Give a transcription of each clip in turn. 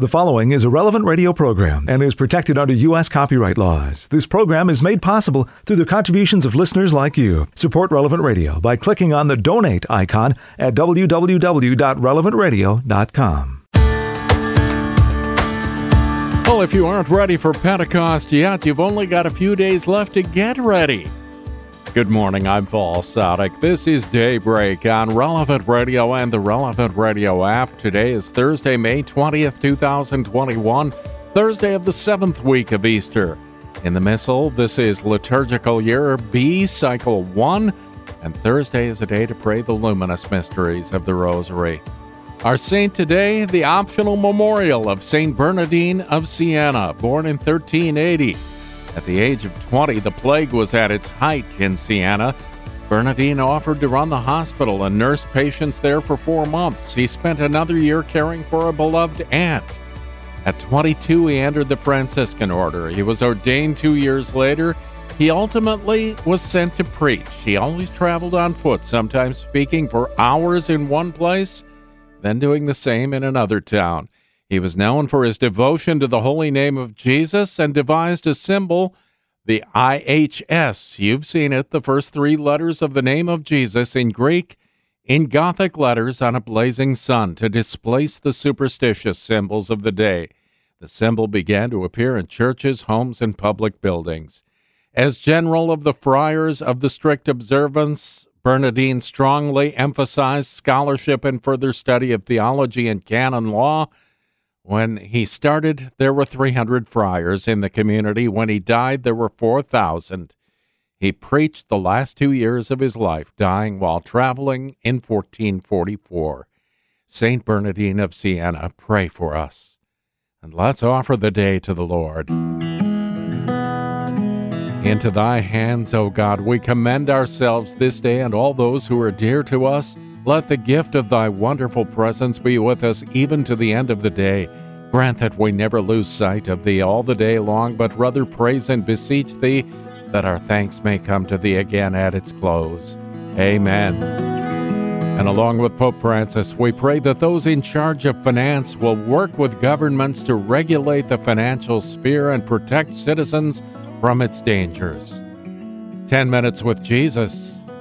The following is a relevant radio program and is protected under U.S. copyright laws. This program is made possible through the contributions of listeners like you. Support Relevant Radio by clicking on the donate icon at www.relevantradio.com. Well, if you aren't ready for Pentecost yet, you've only got a few days left to get ready. Good morning, I'm Paul Sadek. This is Daybreak on Relevant Radio and the Relevant Radio app. Today is Thursday, May 20th, 2021, Thursday of the seventh week of Easter. In the Missal, this is Liturgical Year B, Cycle 1, and Thursday is a day to pray the luminous mysteries of the Rosary. Our saint today, the optional memorial of Saint Bernardine of Siena, born in 1380. At the age of 20, the plague was at its height in Siena. Bernardine offered to run the hospital and nurse patients there for four months. He spent another year caring for a beloved aunt. At 22, he entered the Franciscan order. He was ordained two years later. He ultimately was sent to preach. He always traveled on foot, sometimes speaking for hours in one place, then doing the same in another town. He was known for his devotion to the holy name of Jesus and devised a symbol, the IHS. You've seen it, the first three letters of the name of Jesus in Greek, in Gothic letters on a blazing sun to displace the superstitious symbols of the day. The symbol began to appear in churches, homes, and public buildings. As general of the friars of the strict observance, Bernardine strongly emphasized scholarship and further study of theology and canon law when he started, there were 300 friars in the community. When he died, there were 4,000. He preached the last two years of his life, dying while traveling in 1444. Saint Bernardine of Siena, pray for us. And let's offer the day to the Lord. Into thy hands, O God, we commend ourselves this day and all those who are dear to us. Let the gift of thy wonderful presence be with us even to the end of the day. Grant that we never lose sight of thee all the day long, but rather praise and beseech thee that our thanks may come to thee again at its close. Amen. And along with Pope Francis, we pray that those in charge of finance will work with governments to regulate the financial sphere and protect citizens from its dangers. 10 Minutes with Jesus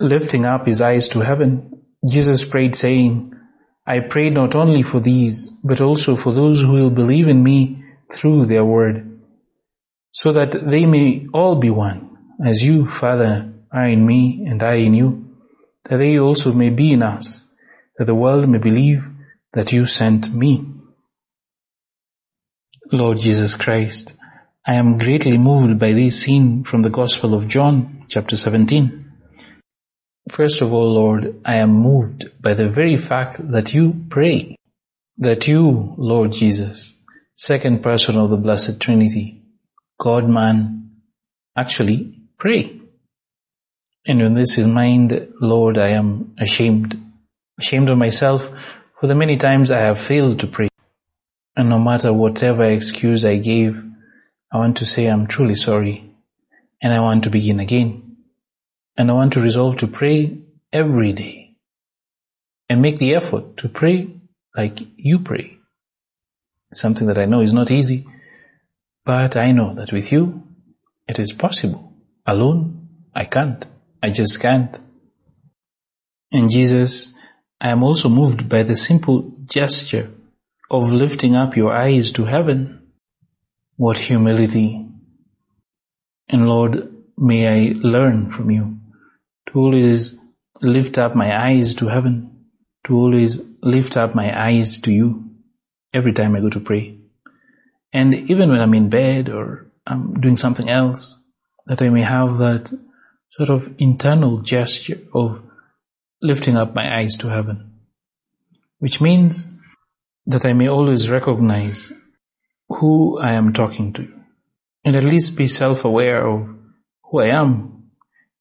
Lifting up his eyes to heaven, Jesus prayed saying, I pray not only for these, but also for those who will believe in me through their word, so that they may all be one, as you, Father, are in me and I in you, that they also may be in us, that the world may believe that you sent me. Lord Jesus Christ, I am greatly moved by this scene from the Gospel of John, chapter 17. First of all, Lord, I am moved by the very fact that you pray, that you, Lord Jesus, second person of the Blessed Trinity, God man, actually pray. And when this is mind, Lord, I am ashamed, ashamed of myself for the many times I have failed to pray. And no matter whatever excuse I gave, I want to say I'm truly sorry and I want to begin again. And I want to resolve to pray every day and make the effort to pray like you pray. Something that I know is not easy, but I know that with you it is possible. Alone, I can't. I just can't. And Jesus, I am also moved by the simple gesture of lifting up your eyes to heaven. What humility. And Lord, may I learn from you to always lift up my eyes to heaven, to always lift up my eyes to you every time I go to pray. And even when I'm in bed or I'm doing something else, that I may have that sort of internal gesture of lifting up my eyes to heaven. Which means that I may always recognize who I am talking to and at least be self-aware of who I am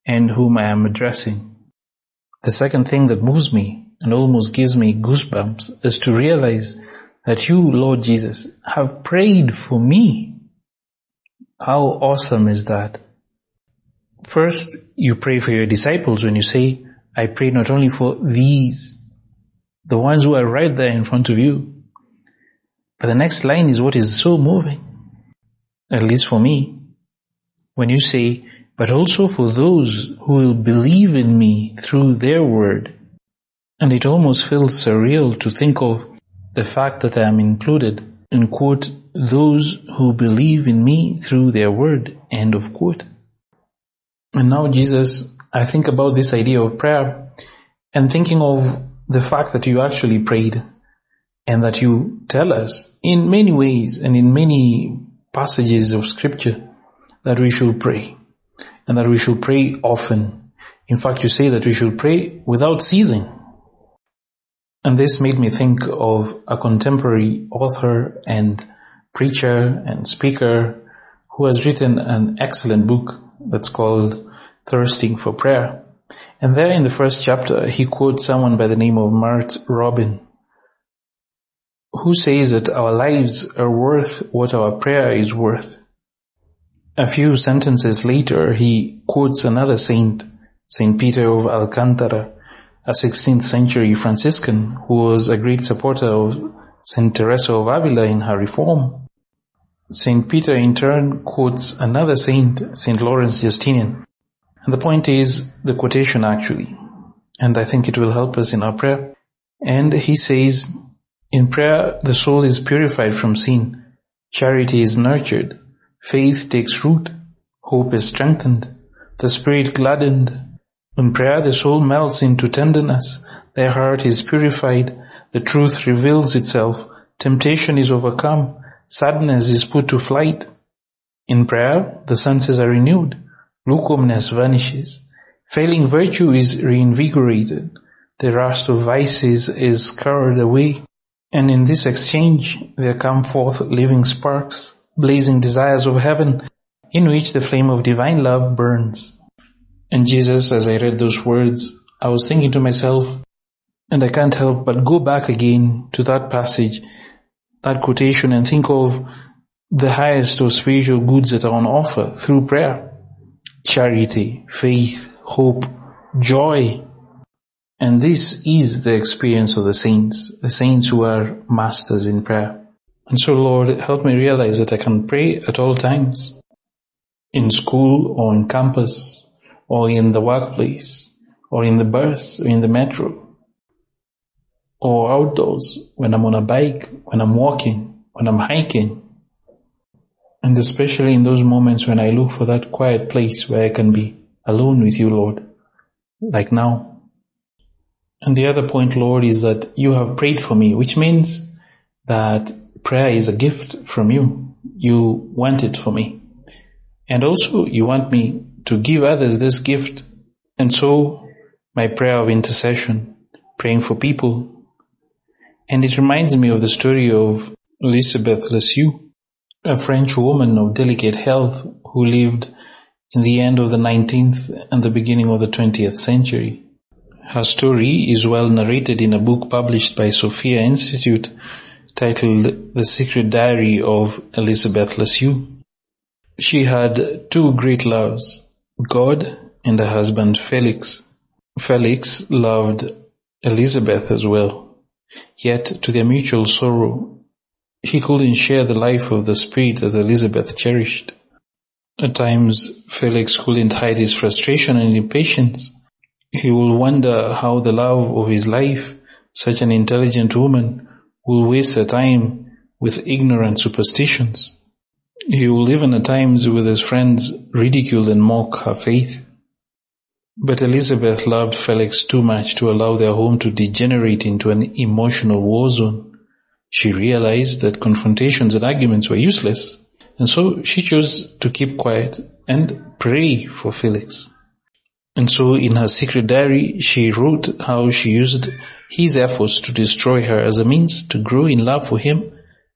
and whom I am addressing. The second thing that moves me and almost gives me goosebumps is to realize that you, Lord Jesus, have prayed for me. How awesome is that? First, you pray for your disciples when you say, I pray not only for these, the ones who are right there in front of you, but the next line is what is so moving, at least for me, when you say, but also for those who will believe in me through their word. And it almost feels surreal to think of the fact that I am included in quote, those who believe in me through their word, end of quote. And now Jesus, I think about this idea of prayer and thinking of the fact that you actually prayed and that you tell us in many ways and in many passages of scripture that we should pray and that we should pray often. In fact, you say that we should pray without ceasing. And this made me think of a contemporary author and preacher and speaker who has written an excellent book that's called Thirsting for Prayer. And there in the first chapter, he quotes someone by the name of Marthe Robin, who says that our lives are worth what our prayer is worth. A few sentences later, he quotes another saint, Saint Peter of Alcantara, a 16th century Franciscan who was a great supporter of Saint Teresa of Avila in her reform. Saint Peter in turn quotes another saint, Saint Lawrence Justinian. And the point is the quotation actually, and I think it will help us in our prayer. And he says, in prayer, the soul is purified from sin, charity is nurtured, faith takes root, hope is strengthened, the spirit gladdened, in prayer, the soul melts into tenderness, the heart is purified, the truth reveals itself, temptation is overcome, sadness is put to flight. In prayer, the senses are renewed, lukewarmness vanishes, failing virtue is reinvigorated, the rust of vices is scoured away, and in this exchange there come forth living sparks, blazing desires of heaven, in which the flame of divine love burns. And Jesus, as I read those words, I was thinking to myself, and I can't help but go back again to that passage, that quotation and think of the highest of spiritual goods that are on offer through prayer. Charity, faith, hope, joy. And this is the experience of the saints, the saints who are masters in prayer. And so Lord, help me realize that I can pray at all times. In school or in campus, or in the workplace, or in the bus, or in the metro, or outdoors, when I'm on a bike, when I'm walking, when I'm hiking, and especially in those moments when I look for that quiet place where I can be alone with you, Lord, like now. And the other point, Lord, is that you have prayed for me, which means that prayer is a gift from you. You want it for me. And also you want me to give others this gift. And so my prayer of intercession, praying for people. And it reminds me of the story of Elisabeth Leseur, a French woman of delicate health who lived in the end of the 19th and the beginning of the 20th century. Her story is well narrated in a book published by Sophia Institute titled The Secret Diary of Elizabeth Leseur. She had two great loves, God and her husband Felix. Felix loved Elizabeth as well, yet to their mutual sorrow, he couldn't share the life of the spirit that Elizabeth cherished. At times, Felix couldn't hide his frustration and impatience. He would wonder how the love of his life, such an intelligent woman, will waste her time with ignorant superstitions. He will even at times with his friends ridicule and mock her faith. But Elizabeth loved Felix too much to allow their home to degenerate into an emotional war zone. She realized that confrontations and arguments were useless, and so she chose to keep quiet and pray for Felix. And so in her secret diary, she wrote how she used his efforts to destroy her as a means to grow in love for him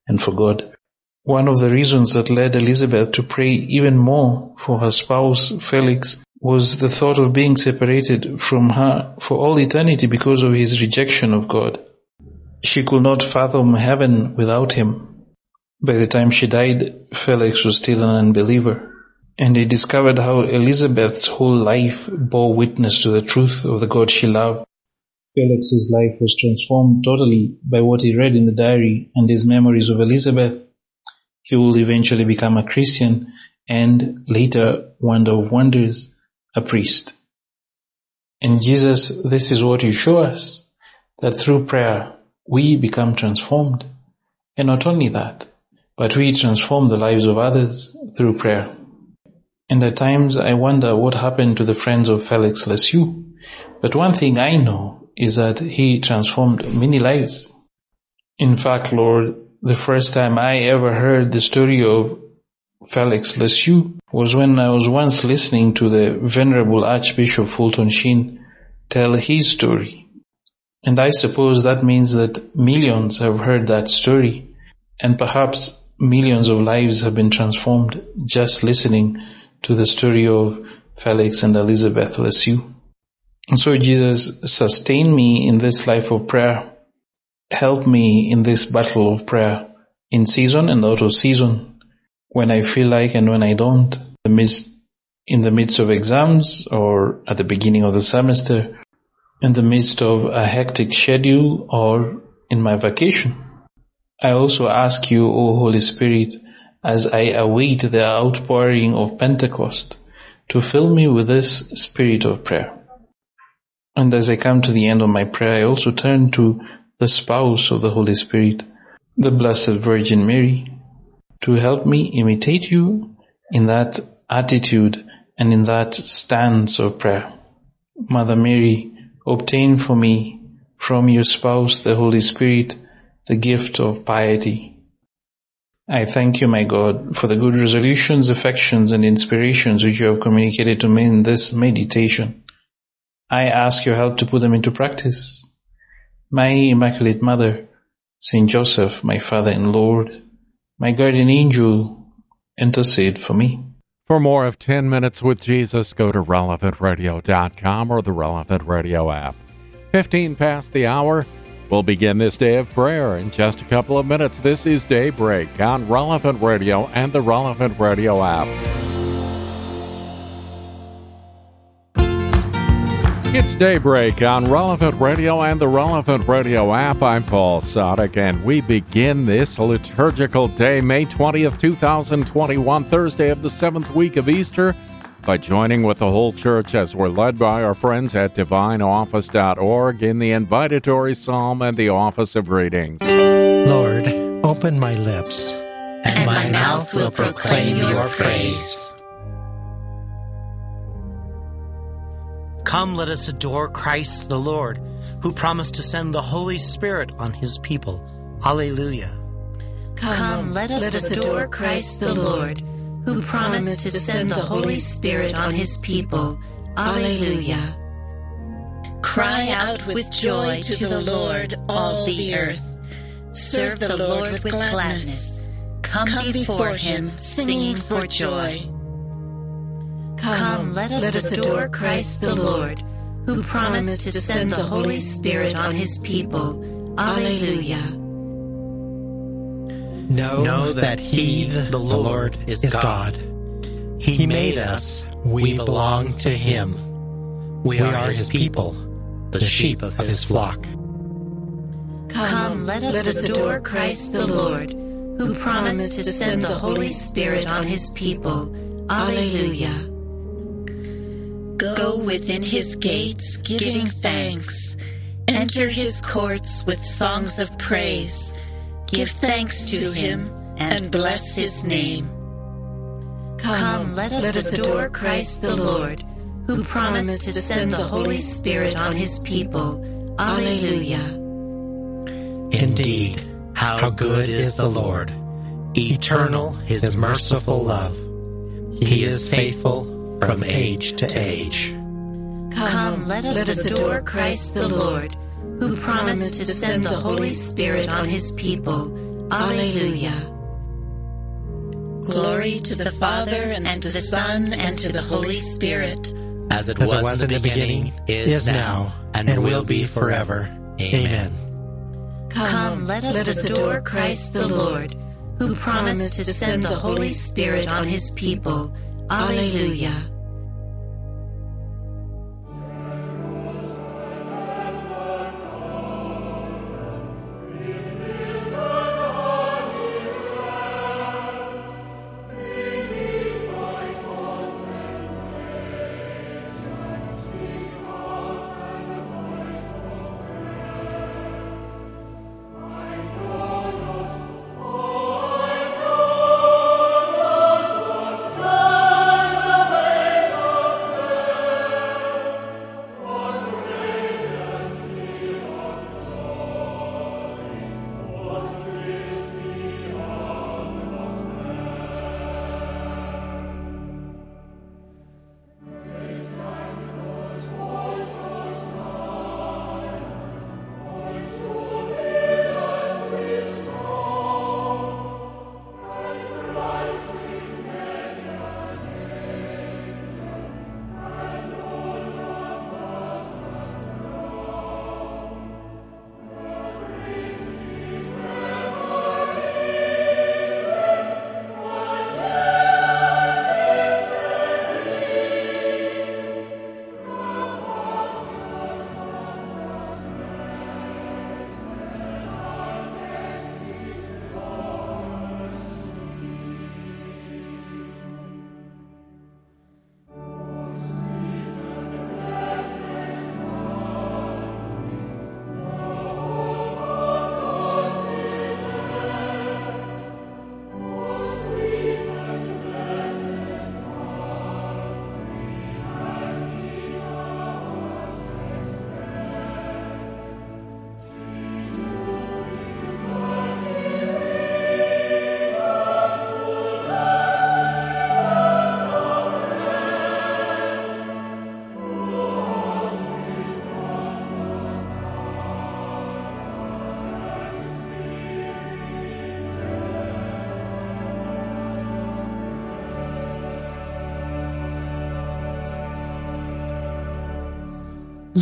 and for God. One of the reasons that led Elizabeth to pray even more for her spouse, Felix, was the thought of being separated from her for all eternity because of his rejection of God. She could not fathom heaven without him. By the time she died, Felix was still an unbeliever. And they discovered how Elizabeth's whole life bore witness to the truth of the God she loved. Felix's life was transformed totally by what he read in the diary and his memories of Elizabeth. He will eventually become a Christian and later, wonder of wonders, a priest. And Jesus, this is what you show us, that through prayer we become transformed. And not only that, but we transform the lives of others through prayer. And at times I wonder what happened to the friends of Felix Leseur. But one thing I know is that he transformed many lives. In fact, Lord, the first time I ever heard the story of Felix Leseur was when I was once listening to the Venerable Archbishop Fulton Sheen tell his story. And I suppose that means that millions have heard that story and perhaps millions of lives have been transformed just listening to the story of Felix and Elizabeth Leseur. And so Jesus, sustain me in this life of prayer. Help me in this battle of prayer, in season and out of season, when I feel like and when I don't, in the midst of exams or at the beginning of the semester, in the midst of a hectic schedule or in my vacation. I also ask you, O Holy Spirit, as I await the outpouring of Pentecost, to fill me with this spirit of prayer. And as I come to the end of my prayer, I also turn to the spouse of the Holy Spirit, the Blessed Virgin Mary, to help me imitate you in that attitude and in that stance of prayer. Mother Mary, obtain for me from your spouse, the Holy Spirit, the gift of piety. I thank you, my God, for the good resolutions, affections, and inspirations which you have communicated to me in this meditation. I ask your help to put them into practice. My Immaculate Mother, Saint Joseph, my Father and Lord, my guardian angel, intercede for me. For more of 10 Minutes with Jesus, go to relevantradio.com or the Relevant Radio app. 15 past the hour. We'll begin this day of prayer in just a couple of minutes. This is Daybreak on Relevant Radio and the Relevant Radio app. It's Daybreak on Relevant Radio and the Relevant Radio app. I'm Paul Sadek, and we begin this liturgical day, May 20th, 2021, Thursday of the seventh week of Easter, by joining with the whole church as we're led by our friends at divineoffice.org in the invitatory psalm and the office of readings. Lord, open my lips, and my mouth will proclaim your praise. Come, let us adore Christ the Lord, who promised to send the Holy Spirit on his people. Alleluia. Come, let us, let us adore Christ the Lord, who promised to send the Holy Spirit on his people. Alleluia. Cry out with joy to the Lord, all the earth. Serve the Lord with gladness. Come before him, singing for joy. Come, let us, let us adore Christ the Lord, who promised to send the Holy Spirit on his people. Alleluia. Know, Know that He, the Lord, is God. He made us, we belong to Him. We are His people, the sheep of His flock. Come, let us, let us adore Christ the Lord, who promised to send the Holy Spirit on his people. Alleluia. Go within his gates, giving thanks. Enter his courts with songs of praise. Give thanks to him and bless his name. Come, let us, let us adore Christ the Lord, who promised to send the Holy Spirit on his people. Alleluia. Indeed, how good is the Lord! Eternal his merciful love. He is faithful from age to age. Come, let us, let us adore Christ the Lord, who promised to send the Holy Spirit on his people. Alleluia. Glory to the Father, and to the Son, and to the Holy Spirit. As it, was, As it was in the beginning, is now, and will be forever. Amen. Come, let us, let us adore Christ the Lord, who promised to send the Holy Spirit on his people. Alleluia.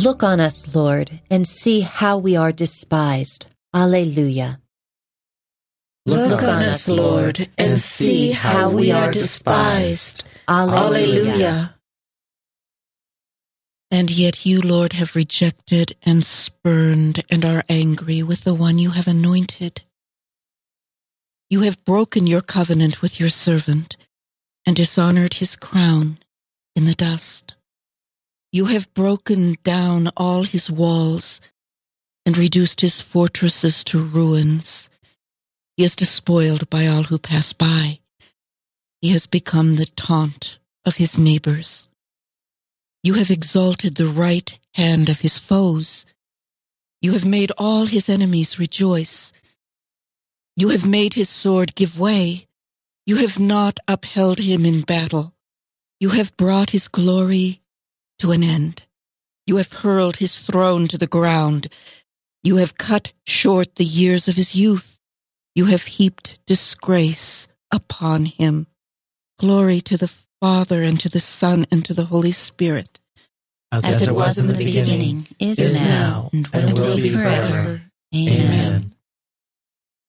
Look on us, Lord, and see how we are despised. Alleluia. Look on us, Lord, and see how we are despised. Alleluia. And yet you, Lord, have rejected and spurned and are angry with the one you have anointed. You have broken your covenant with your servant and dishonored his crown in the dust. You have broken down all his walls and reduced his fortresses to ruins. He is despoiled by all who pass by. He has become the taunt of his neighbors. You have exalted the right hand of his foes. You have made all his enemies rejoice. You have made his sword give way. You have not upheld him in battle. You have brought his glory to an end. You have hurled his throne to the ground. You have cut short the years of his youth. You have heaped disgrace upon him. Glory to the Father and to the Son and to the Holy Spirit. As, As it was in the beginning, is, is now, and will, and will be forever. Amen.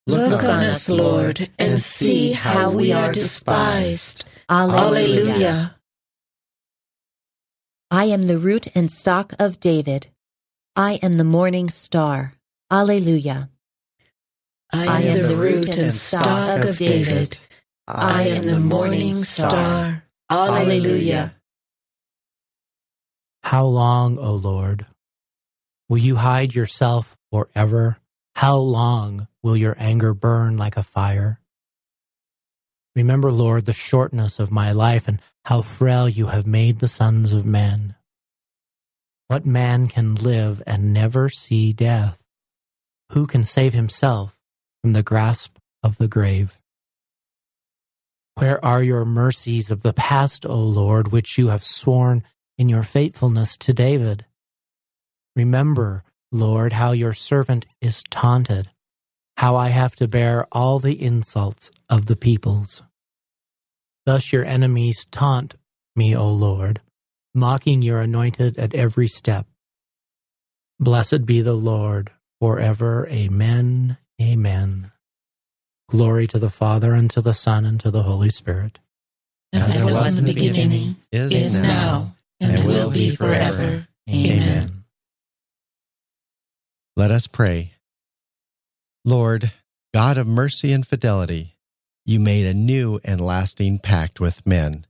Look on us, Lord, and see how we are despised. Alleluia. I am the root and stock of David. I am the morning star. Alleluia. I, I am, the root and stock of David. I am the morning star. Alleluia. How long, O Lord? Will you hide yourself forever? How long will your anger burn like a fire? Remember, Lord, the shortness of my life and how frail you have made the sons of men. What man can live and never see death? Who can save himself from the grasp of the grave? Where are your mercies of the past, O Lord, which you have sworn in your faithfulness to David. Remember, Lord, how your servant is taunted, how I have to bear all the insults of the peoples. Thus your enemies taunt me, O Lord, mocking your anointed at every step. Blessed be the Lord forever. Amen. Amen. Glory to the Father, and to the Son, and to the Holy Spirit. As, As it was in the beginning, is, is now, and, and will be forever. Amen. Let us pray. Lord, God of mercy and fidelity, you made a new and lasting pact with men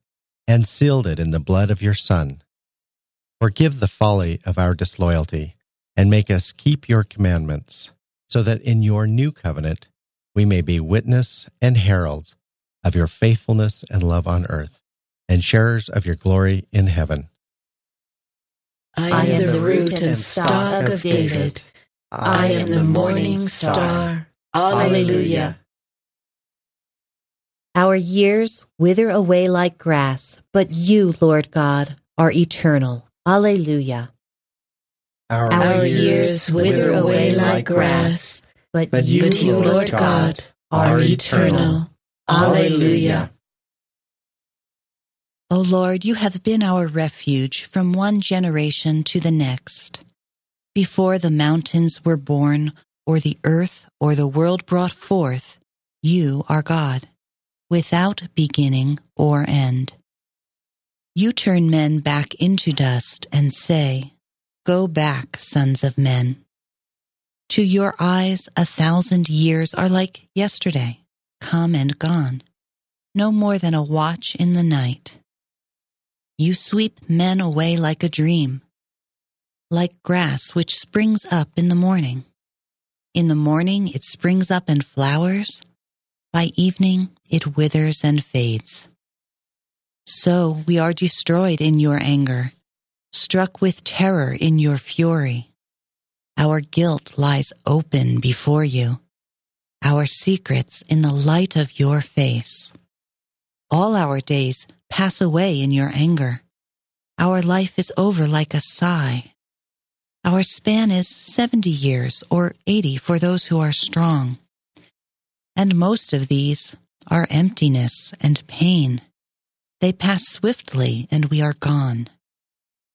and sealed it in the blood of your Son. Forgive the folly of our disloyalty and make us keep your commandments, so that in your new covenant we may be witness and heralds of your faithfulness and love on earth, and sharers of your glory in heaven. I am the root and stock of David. I am the morning star. Alleluia. Our years wither away like grass, but you, Lord God, are eternal. Alleluia. Our, Our years wither away like grass, but, but you, but you, Lord God, are eternal. Alleluia. O Lord, you have been our refuge from one generation to the next. Before the mountains were born, or the earth or the world brought forth, you are God without beginning or end. You turn men back into dust and say, Go back, sons of men. To your eyes, a thousand years are like yesterday, come and gone, no more than a watch in the night. You sweep men away like a dream, like grass which springs up in the morning. In the morning it springs up and flowers by evening, it withers and fades. So we are destroyed in your anger, struck with terror in your fury. Our guilt lies open before you, our secrets in the light of your face. All our days pass away in your anger. Our life is over like a sigh. Our span is 70 years or 80 for those who are strong and most of these are emptiness and pain. They pass swiftly and we are gone.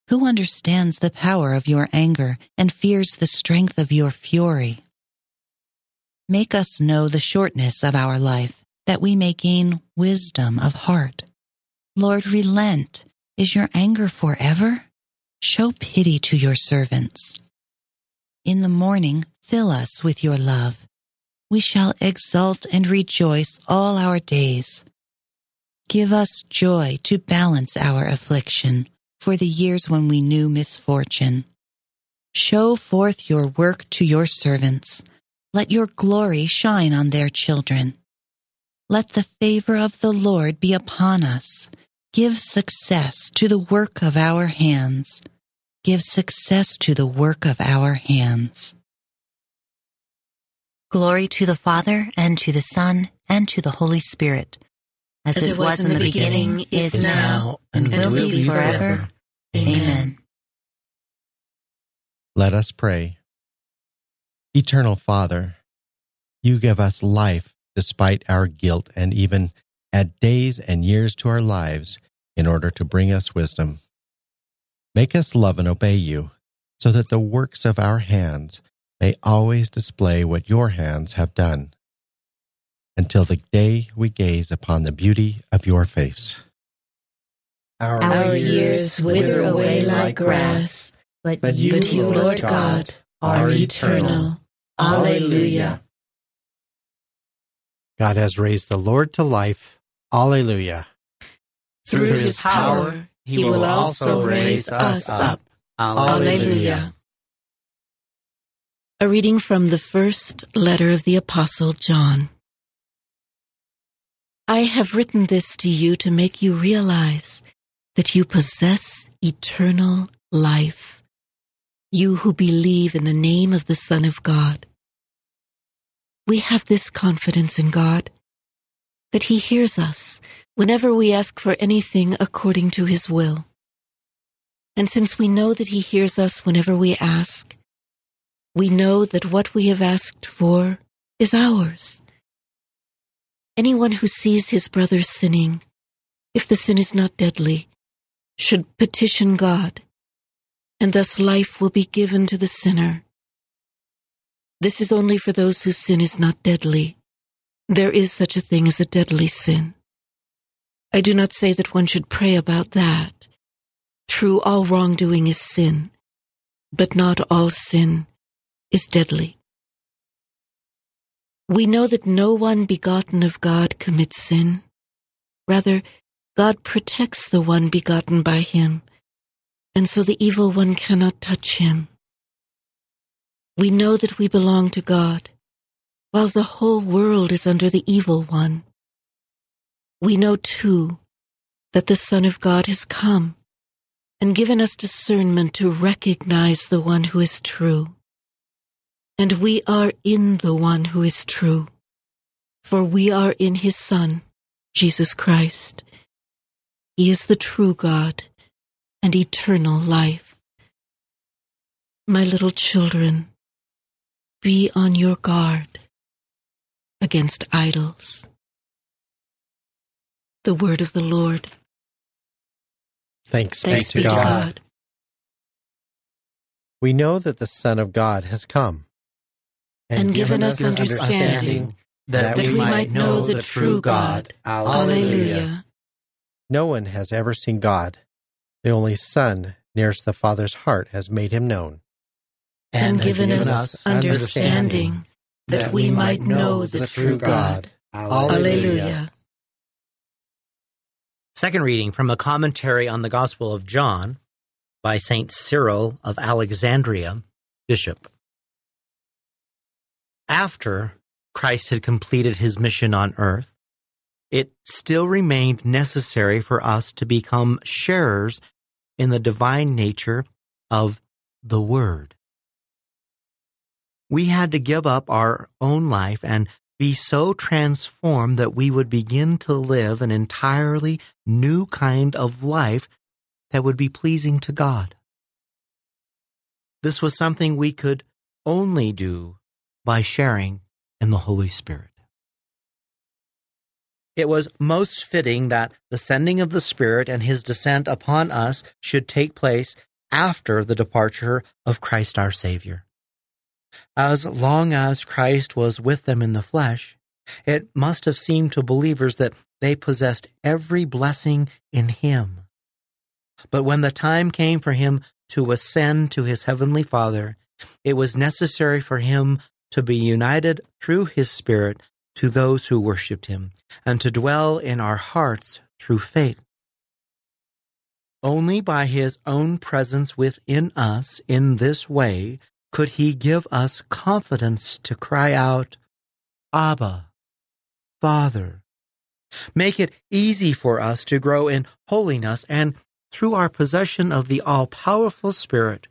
Who understands the power of your anger and fears the strength of your fury? Make us know the shortness of our life, that we may gain wisdom of heart. Lord, relent. Is your anger forever? Show pity to your servants. In the morning, fill us with your love we shall exult and rejoice all our days. Give us joy to balance our affliction for the years when we knew misfortune. Show forth your work to your servants. Let your glory shine on their children. Let the favor of the Lord be upon us. Give success to the work of our hands. Give success to the work of our hands. Glory to the Father, and to the Son, and to the Holy Spirit, as, as it, was, in the beginning, beginning is now, and, and will, will be forever. forever. Amen. Let us pray. Eternal Father, you give us life despite our guilt and even add days and years to our lives in order to bring us wisdom. Make us love and obey you so that the works of our hands may always display what your hands have done, until the day we gaze upon the beauty of your face. Our, Our years wither away like grass, but, but you, but you Lord God, are eternal. Alleluia. God has raised the Lord to life. Alleluia. Through his power, he will also raise us up. Alleluia. A reading from the first letter of the Apostle John. I have written this to you to make you realize that you possess eternal life, you who believe in the name of the Son of God. We have this confidence in God that He hears us whenever we ask for anything according to His will. And since we know that He hears us whenever we ask, we know that what we have asked for is ours. Anyone who sees his brother sinning, if the sin is not deadly, should petition God, and thus life will be given to the sinner. This is only for those whose sin is not deadly. There is such a thing as a deadly sin. I do not say that one should pray about that. True, all wrongdoing is sin, but not all sin is deadly. We know that no one begotten of God commits sin. Rather, God protects the one begotten by him, and so the evil one cannot touch him. We know that we belong to God, while the whole world is under the evil one. We know too that the Son of God has come and given us discernment to recognize the one who is true. And we are in the one who is true, for we are in his Son, Jesus Christ. He is the true God and eternal life. My little children, be on your guard against idols. The word of the Lord. Thanks, Thanks be to God. We know that the Son of God has come And given us understanding that we might know the true God. Alleluia. No one has ever seen God. The only Son, nearest the Father's heart, has made him known. And given us understanding that we might know the true God. Alleluia. Second reading from a commentary on the Gospel of John by St. Cyril of Alexandria, Bishop. After Christ had completed his mission on earth, it still remained necessary for us to become sharers in the divine nature of the Word. We had to give up our own life and be so transformed that we would begin to live an entirely new kind of life that would be pleasing to God. This was something we could only do by sharing in the Holy Spirit. It was most fitting that the sending of the Spirit and his descent upon us should take place after the departure of Christ our Savior. As long as Christ was with them in the flesh, it must have seemed to believers that they possessed every blessing in him. But when the time came for him to ascend to his heavenly Father, it was necessary for him to be united through his Spirit to those who worshipped him, and to dwell in our hearts through faith. Only by his own presence within us in this way could he give us confidence to cry out, Abba, Father. Make it easy for us to grow in holiness and, through our possession of the all powerful Spirit,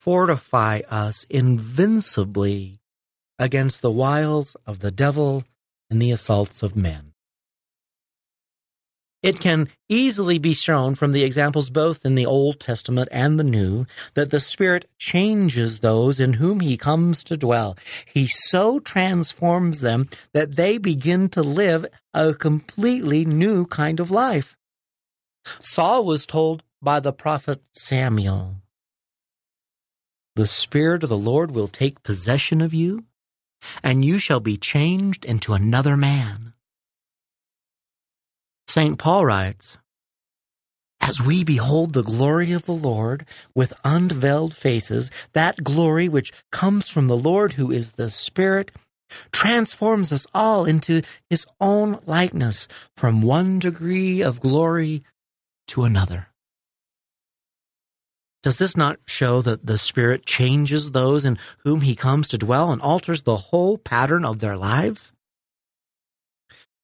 fortify us invincibly against the wiles of the devil and the assaults of men. It can easily be shown from the examples both in the Old Testament and the New that the Spirit changes those in whom He comes to dwell. He so transforms them that they begin to live a completely new kind of life. Saul was told by the prophet Samuel, The Spirit of the Lord will take possession of you, and you shall be changed into another man. St. Paul writes, As we behold the glory of the Lord with unveiled faces, that glory which comes from the Lord who is the Spirit transforms us all into his own likeness from one degree of glory to another. Does this not show that the Spirit changes those in whom He comes to dwell and alters the whole pattern of their lives?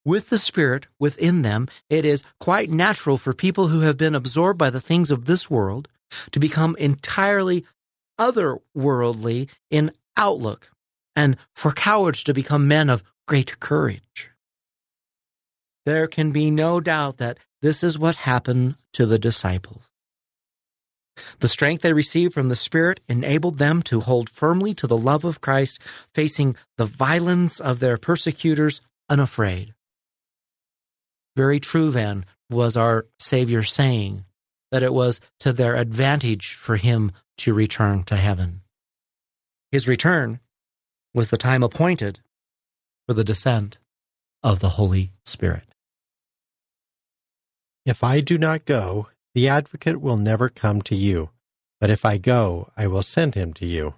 With the Spirit within them, it is quite natural for people who have been absorbed by the things of this world to become entirely otherworldly in outlook, and for cowards to become men of great courage. There can be no doubt that this is what happened to the disciples. The strength they received from the Spirit enabled them to hold firmly to the love of Christ, facing the violence of their persecutors unafraid. Very true, then, was our Savior saying that it was to their advantage for him to return to heaven. His return was the time appointed for the descent of the Holy Spirit. If I do not go, the advocate will never come to you, but if I go, I will send him to you.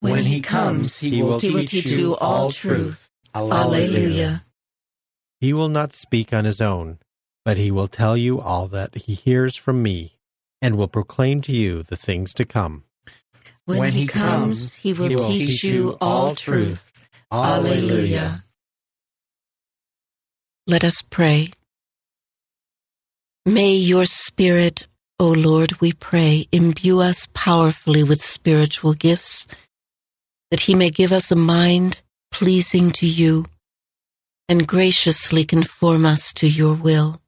When he comes, he will teach you all truth. Alleluia. He will not speak on his own, but he will tell you all that he hears from me, and will proclaim to you the things to come. When, when he comes, he will, he will teach, teach you all truth. Alleluia. Let us pray. May your Spirit, O Lord, we pray, imbue us powerfully with spiritual gifts, that he may give us a mind pleasing to you and graciously conform us to your will.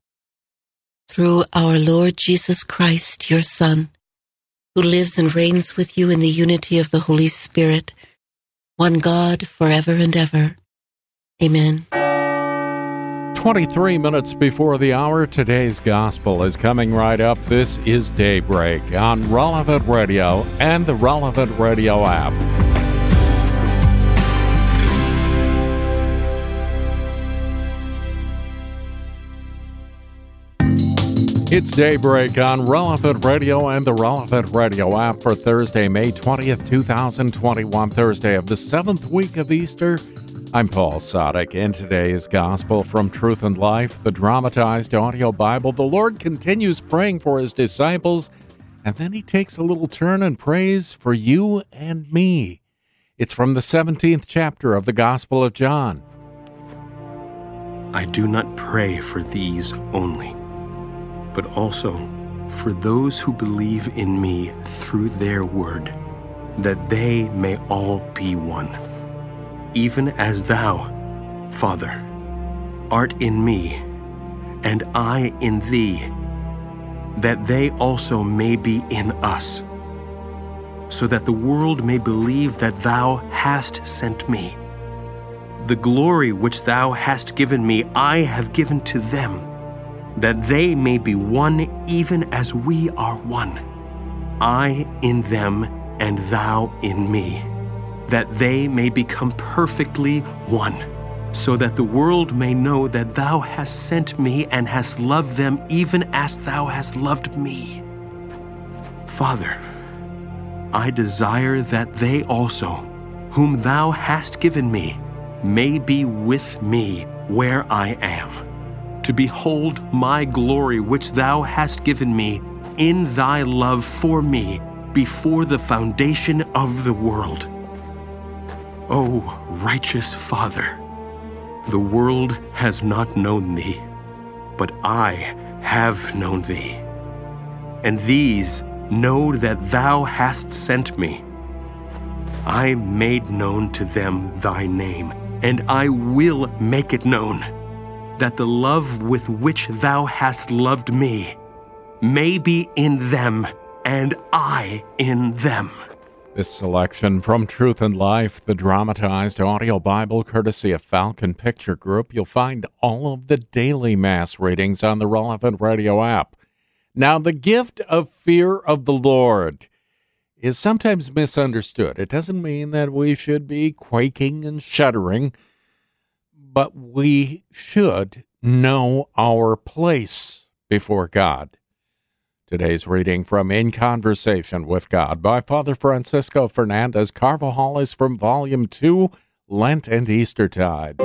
Through our Lord Jesus Christ, your Son, who lives and reigns with you in the unity of the Holy Spirit, one God forever and ever. Amen. 23 minutes before the hour, today's gospel is coming right up. This is Daybreak on Relevant Radio and the Relevant Radio app. It's Daybreak on Relevant Radio and the Relevant Radio app for Thursday, May 20th, 2021, Thursday of the seventh week of Easter. I'm Paul Sadek. In today's Gospel from Truth and Life, the dramatized audio Bible, the Lord continues praying for his disciples, and then he takes a little turn and prays for you and me. It's from the 17th chapter of the Gospel of John. I do not pray for these only, but also for those who believe in me through their word, that they may all be one even as thou, Father, art in me, and I in thee, that they also may be in us, so that the world may believe that thou hast sent me. The glory which thou hast given me, I have given to them, that they may be one even as we are one. I in them, and thou in me that they may become perfectly one, so that the world may know that thou hast sent me and hast loved them even as thou hast loved me. Father, I desire that they also, whom thou hast given me, may be with me where I am, to behold my glory which thou hast given me in thy love for me before the foundation of the world. O righteous Father, the world has not known thee, but I have known thee. And these know that thou hast sent me. I made known to them thy name, and I will make it known, that the love with which thou hast loved me may be in them, and I in them. This selection from Truth and Life, the dramatized audio Bible courtesy of Falcon Picture Group. You'll find all of the daily Mass readings on the relevant radio app. Now, the gift of fear of the Lord is sometimes misunderstood. It doesn't mean that we should be quaking and shuddering, but we should know our place before God. Today's reading from In Conversation with God by Father Francisco Fernandez Carvajal is from Volume 2, Lent and Eastertide.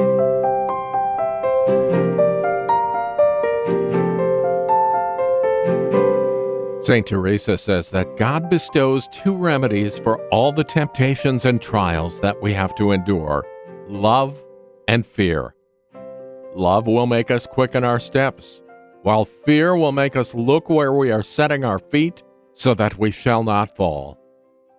St. Teresa says that God bestows two remedies for all the temptations and trials that we have to endure love and fear. Love will make us quicken our steps while fear will make us look where we are setting our feet so that we shall not fall.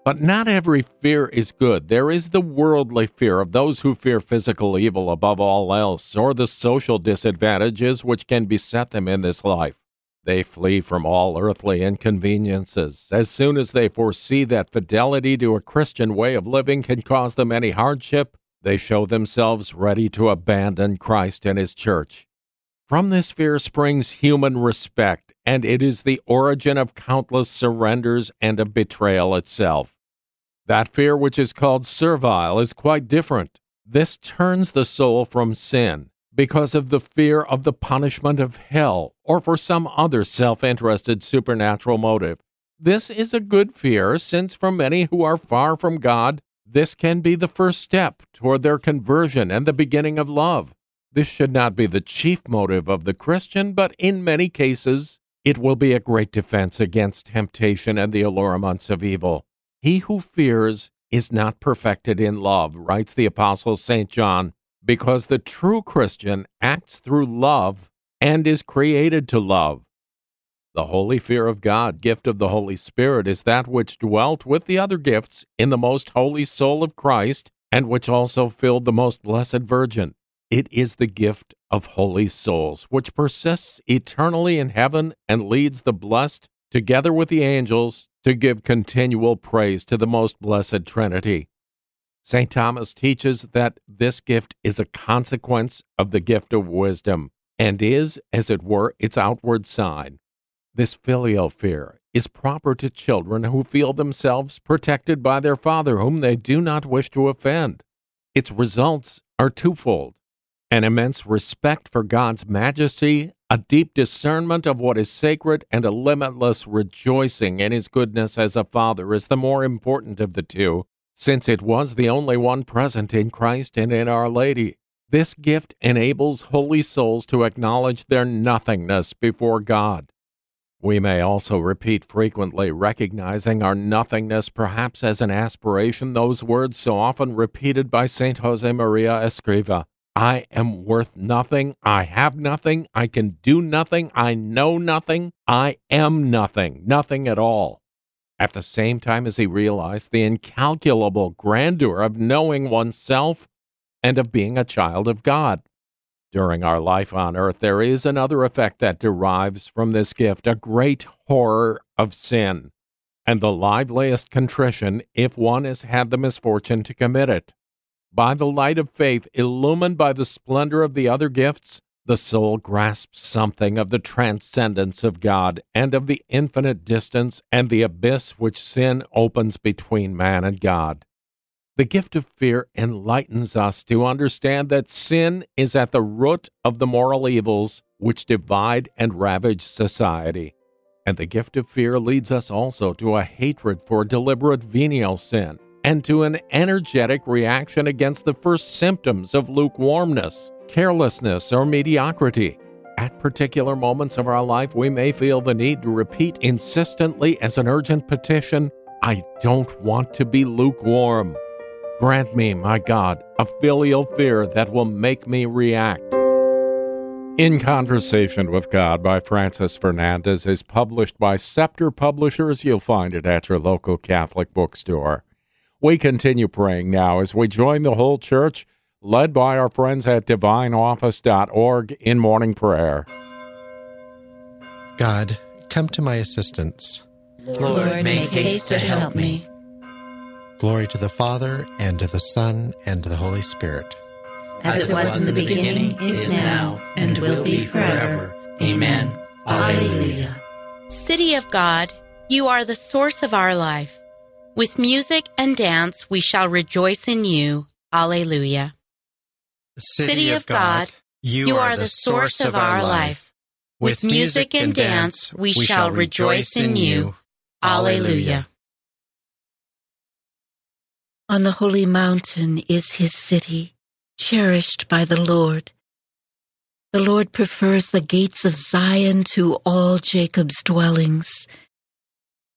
But not every fear is good. There is the worldly fear of those who fear physical evil above all else, or the social disadvantages which can beset them in this life. They flee from all earthly inconveniences as soon as they foresee that fidelity to a Christian way of living can cause them any hardship. They show themselves ready to abandon Christ and His church. From this fear springs human respect, and it is the origin of countless surrenders and of betrayal itself. That fear which is called servile is quite different. This turns the soul from sin because of the fear of the punishment of hell or for some other self interested supernatural motive. This is a good fear, since for many who are far from God, this can be the first step toward their conversion and the beginning of love. This should not be the chief motive of the Christian, but in many cases, it will be a great defense against temptation and the allurements of evil. He who fears is not perfected in love, writes the Apostle St. John because the true Christian acts through love and is created to love. The holy fear of God, gift of the Holy Spirit, is that which dwelt with the other gifts in the most holy soul of Christ and which also filled the most blessed Virgin. It is the gift of holy souls, which persists eternally in heaven and leads the blessed, together with the angels, to give continual praise to the most blessed Trinity. St. Thomas teaches that this gift is a consequence of the gift of wisdom and is, as it were, its outward sign. This filial fear is proper to children who feel themselves protected by their father, whom they do not wish to offend. Its results are twofold an immense respect for God's majesty, a deep discernment of what is sacred, and a limitless rejoicing in His goodness as a father is the more important of the two, since it was the only one present in Christ and in Our Lady. This gift enables holy souls to acknowledge their nothingness before God. We may also repeat frequently, recognizing our nothingness perhaps as an aspiration, those words so often repeated by St. Josemaria Escriva I am worth nothing, I have nothing, I can do nothing, I know nothing, I am nothing, nothing at all. At the same time as he realized the incalculable grandeur of knowing oneself and of being a child of God. During our life on earth, there is another effect that derives from this gift a great horror of sin, and the liveliest contrition if one has had the misfortune to commit it. By the light of faith, illumined by the splendor of the other gifts, the soul grasps something of the transcendence of God and of the infinite distance and the abyss which sin opens between man and God. The gift of fear enlightens us to understand that sin is at the root of the moral evils which divide and ravage society. And the gift of fear leads us also to a hatred for deliberate venial sin and to an energetic reaction against the first symptoms of lukewarmness carelessness, or mediocrity. At particular moments of our life, we may feel the need to repeat insistently as an urgent petition I don't want to be lukewarm. Grant me, my God, a filial fear that will make me react. In Conversation with God by Francis Fernandez is published by Scepter Publishers. You'll find it at your local Catholic bookstore. We continue praying now as we join the whole church led by our friends at divineoffice.org in morning prayer. God, come to my assistance. Lord, make haste to help me. Glory to the Father, and to the Son, and to the Holy Spirit. As it was in the beginning, is now, and will be forever. Amen. Alleluia. City of God, you are the source of our life. With music and dance, we shall rejoice in you. Alleluia. City of God, you are the source of our life. With music and dance, we shall rejoice in you. Alleluia. On the holy mountain is his city, cherished by the Lord. The Lord prefers the gates of Zion to all Jacob's dwellings.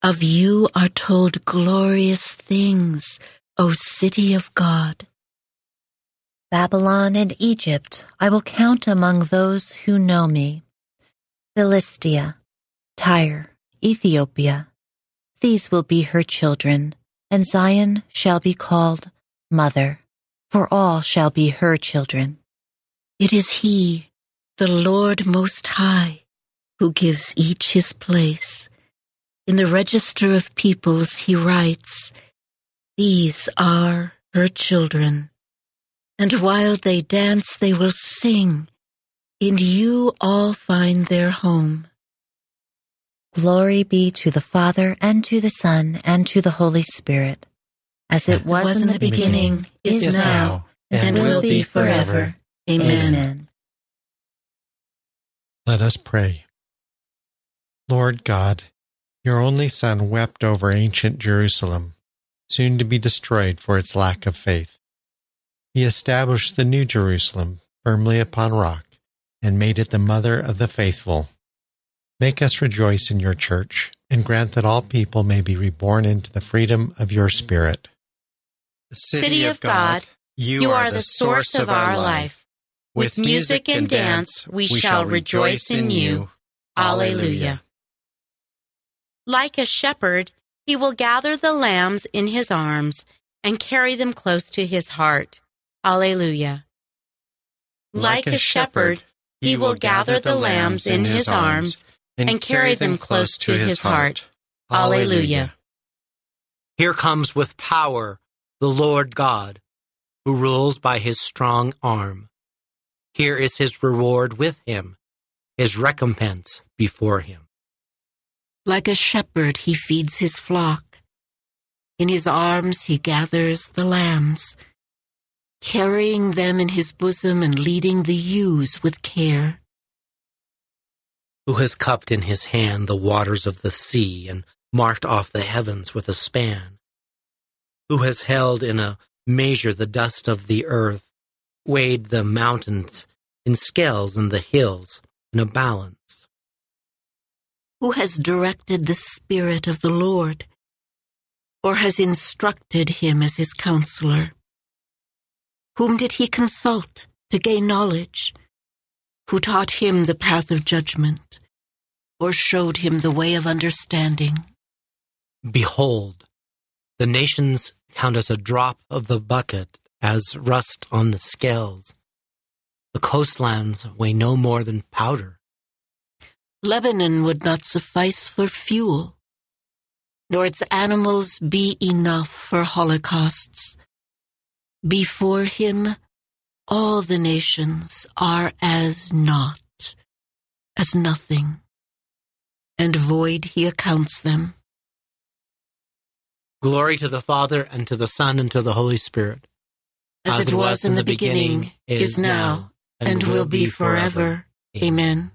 Of you are told glorious things, O city of God. Babylon and Egypt I will count among those who know me. Philistia, Tyre, Ethiopia, these will be her children, and Zion shall be called Mother, for all shall be her children. It is He, the Lord Most High, who gives each his place. In the register of peoples he writes, These are her children. And while they dance, they will sing. In you all find their home. Glory be to the Father, and to the Son, and to the Holy Spirit, as it, As was, was in the beginning, is, is now, and, and will be forever. Amen. Amen. Let us pray. Lord God, your only Son wept over ancient Jerusalem, soon to be destroyed for its lack of faith. He established the new Jerusalem firmly upon rock and made it the mother of the faithful. Make us rejoice in your church and grant that all people may be reborn into the freedom of your Spirit. City of God, you are the source of our life. With music and dance, we shall rejoice in you. Alleluia. Like a shepherd, he will gather the lambs in his arms and carry them close to his heart. Alleluia. Like a shepherd, he will gather the lambs in his arms and carry them close to his heart. Alleluia. Here comes with power the Lord God, who rules by his strong arm. Here is his reward with him, his recompense before him. Like a shepherd, he feeds his flock. In his arms, he gathers the lambs carrying them in his bosom and leading the ewes with care. Who has cupped in his hand the waters of the sea and marked off the heavens with a span? Who has held in a measure the dust of the earth, weighed the mountains in scales and the hills in a balance? Who has directed the Spirit of the Lord, or has instructed him as his counselor? Whom did he consult to gain knowledge? Who taught him the path of judgment, or showed him the way of understanding? Behold, the nations count as a drop of the bucket, as rust on the scales. The coastlands weigh no more than powder. Lebanon would not suffice for fuel, nor its animals be enough for holocausts. Before him, all the nations are as naught, as nothing, and void he accounts them. Glory to the Father, and to the Son, and to the Holy Spirit. As, as it was, was in the beginning, beginning is now, and, and will be forever. Amen.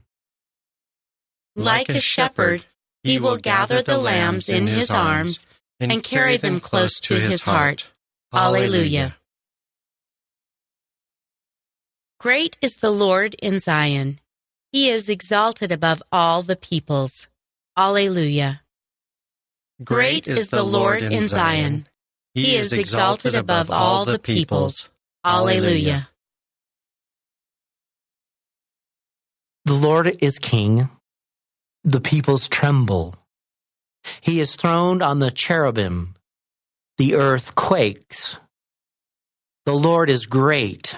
Like a shepherd, he will gather the lambs in his arms and carry them close to his heart. Alleluia. Great is the Lord in Zion. He is exalted above all the peoples. Alleluia. Great is the Lord in Zion. He is exalted above all the peoples. Alleluia. The Lord is king. The peoples tremble. He is throned on the cherubim. The earth quakes. The Lord is great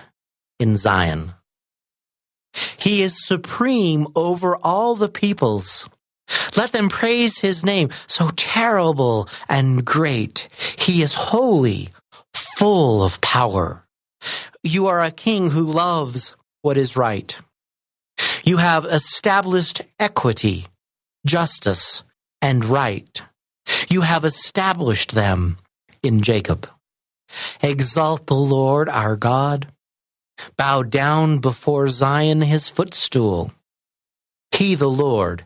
in Zion. He is supreme over all the peoples. Let them praise his name, so terrible and great. He is holy, full of power. You are a king who loves what is right. You have established equity, justice, and right. You have established them in Jacob. Exalt the Lord our God bow down before Zion his footstool. He, the Lord,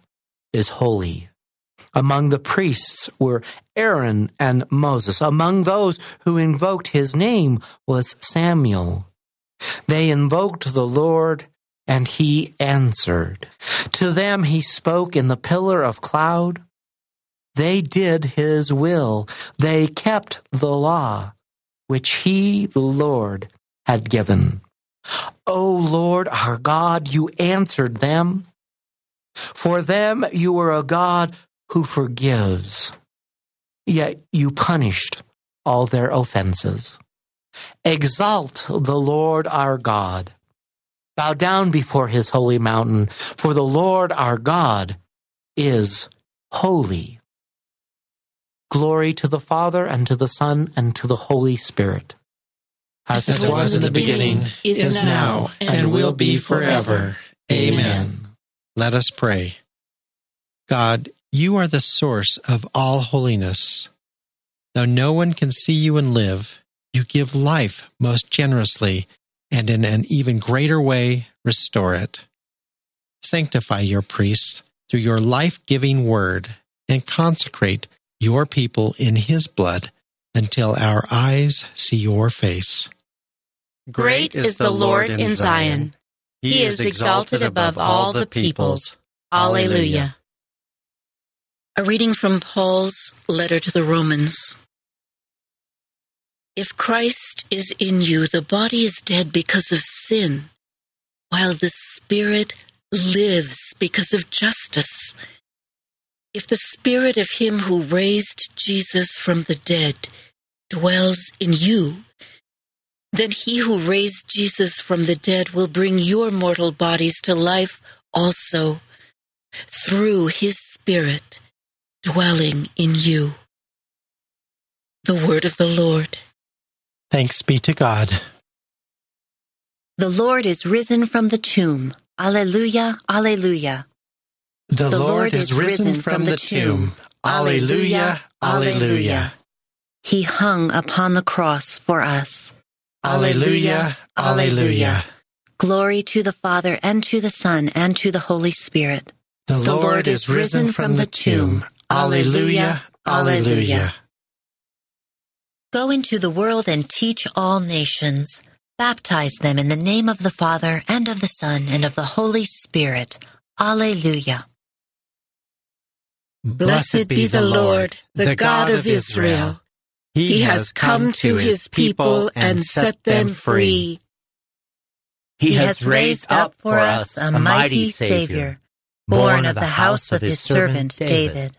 is holy. Among the priests were Aaron and Moses. Among those who invoked his name was Samuel. They invoked the Lord, and he answered. To them he spoke in the pillar of cloud. They did his will. They kept the law, which he, the Lord, had given. O Lord our God, you answered them. For them you were a God who forgives, yet you punished all their offenses. Exalt the Lord our God. Bow down before his holy mountain, for the Lord our God is holy. Glory to the Father, and to the Son, and to the Holy Spirit. As, it was in the beginning, is now, and will be forever. Amen. Let us pray. God, you are the source of all holiness. Though no one can see you and live, you give life most generously and in an even greater way restore it. Sanctify your priests through your life giving word and consecrate your people in his blood until our eyes see your face. Great is the Lord in Zion. He is exalted above all the peoples. Alleluia. A reading from Paul's letter to the Romans. If Christ is in you, the body is dead because of sin, while the spirit lives because of justice. If the spirit of him who raised Jesus from the dead dwells in you, then he who raised Jesus from the dead will bring your mortal bodies to life also through his spirit dwelling in you. The word of the Lord. Thanks be to God. The Lord is risen from the tomb. Alleluia, alleluia. The, the Lord, Lord is risen, risen from the tomb. Alleluia, alleluia. He hung upon the cross for us. Alleluia, alleluia. Glory to the Father and to the Son and to the Holy Spirit. The, the Lord is risen from the tomb. Alleluia, alleluia. Go into the world and teach all nations. Baptize them in the name of the Father and of the Son and of the Holy Spirit. Alleluia. Blessed be the Lord, the God of Israel. He has come to his people and set them free. He has raised up for us a mighty Savior, born of the house of his servant David.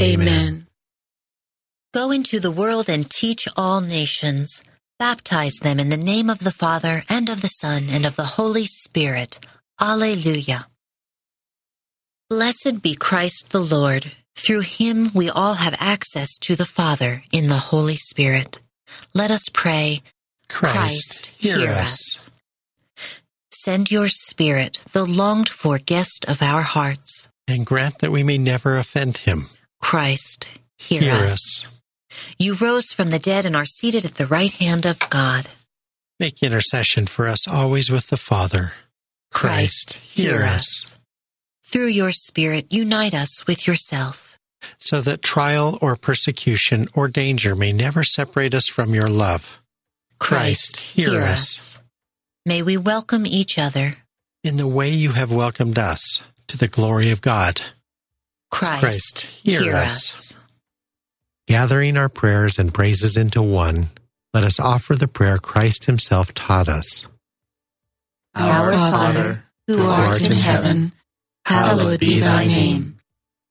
Amen. Go into the world and teach all nations. Baptize them in the name of the Father, and of the Son, and of the Holy Spirit. Alleluia. Blessed be Christ the Lord. Through him we all have access to the Father in the Holy Spirit. Let us pray. Christ, Christ hear, hear us. us. Send your Spirit, the longed for guest of our hearts. And grant that we may never offend him. Christ, hear, hear us. us. You rose from the dead and are seated at the right hand of God. Make intercession for us always with the Father. Christ, hear us. Through your Spirit, unite us with yourself. So that trial or persecution or danger may never separate us from your love. Christ, hear, hear us. us. May we welcome each other. In the way you have welcomed us, to the glory of God. Christ, Christ hear, hear us. us. Gathering our prayers and praises into one, let us offer the prayer Christ Himself taught us. Our Father, who art in heaven, hallowed be thy name.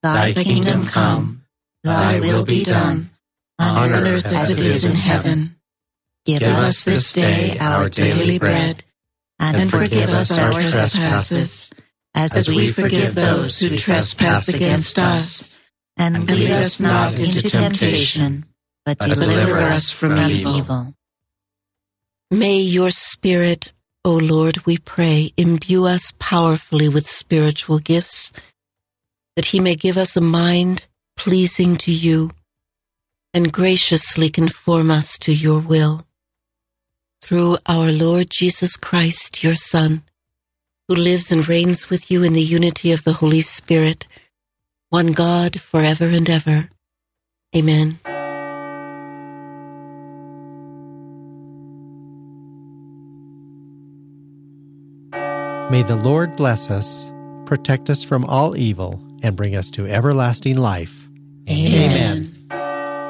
Thy kingdom come, thy will be done, on earth as it is in heaven. Give us this day our daily bread, and forgive us our trespasses, as we forgive those who trespass against us. And lead us not into temptation, but deliver us from evil. May your Spirit, O Lord, we pray, imbue us powerfully with spiritual gifts, that He may give us a mind pleasing to you and graciously conform us to your will. Through our Lord Jesus Christ, your Son, who lives and reigns with you in the unity of the Holy Spirit, one God forever and ever. Amen. May the Lord bless us, protect us from all evil, and bring us to everlasting life. Amen.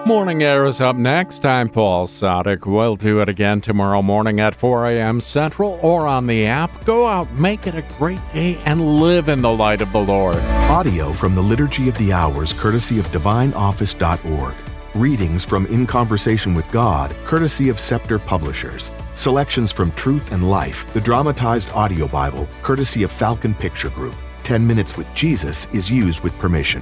Morning Air is up next. I'm Paul Sadek. We'll do it again tomorrow morning at 4 a.m. Central or on the app. Go out, make it a great day, and live in the light of the Lord. Audio from the Liturgy of the Hours, courtesy of DivineOffice.org. Readings from In Conversation with God, courtesy of Scepter Publishers. Selections from Truth and Life, the dramatized audio Bible, courtesy of Falcon Picture Group. 10 Minutes with Jesus is used with permission.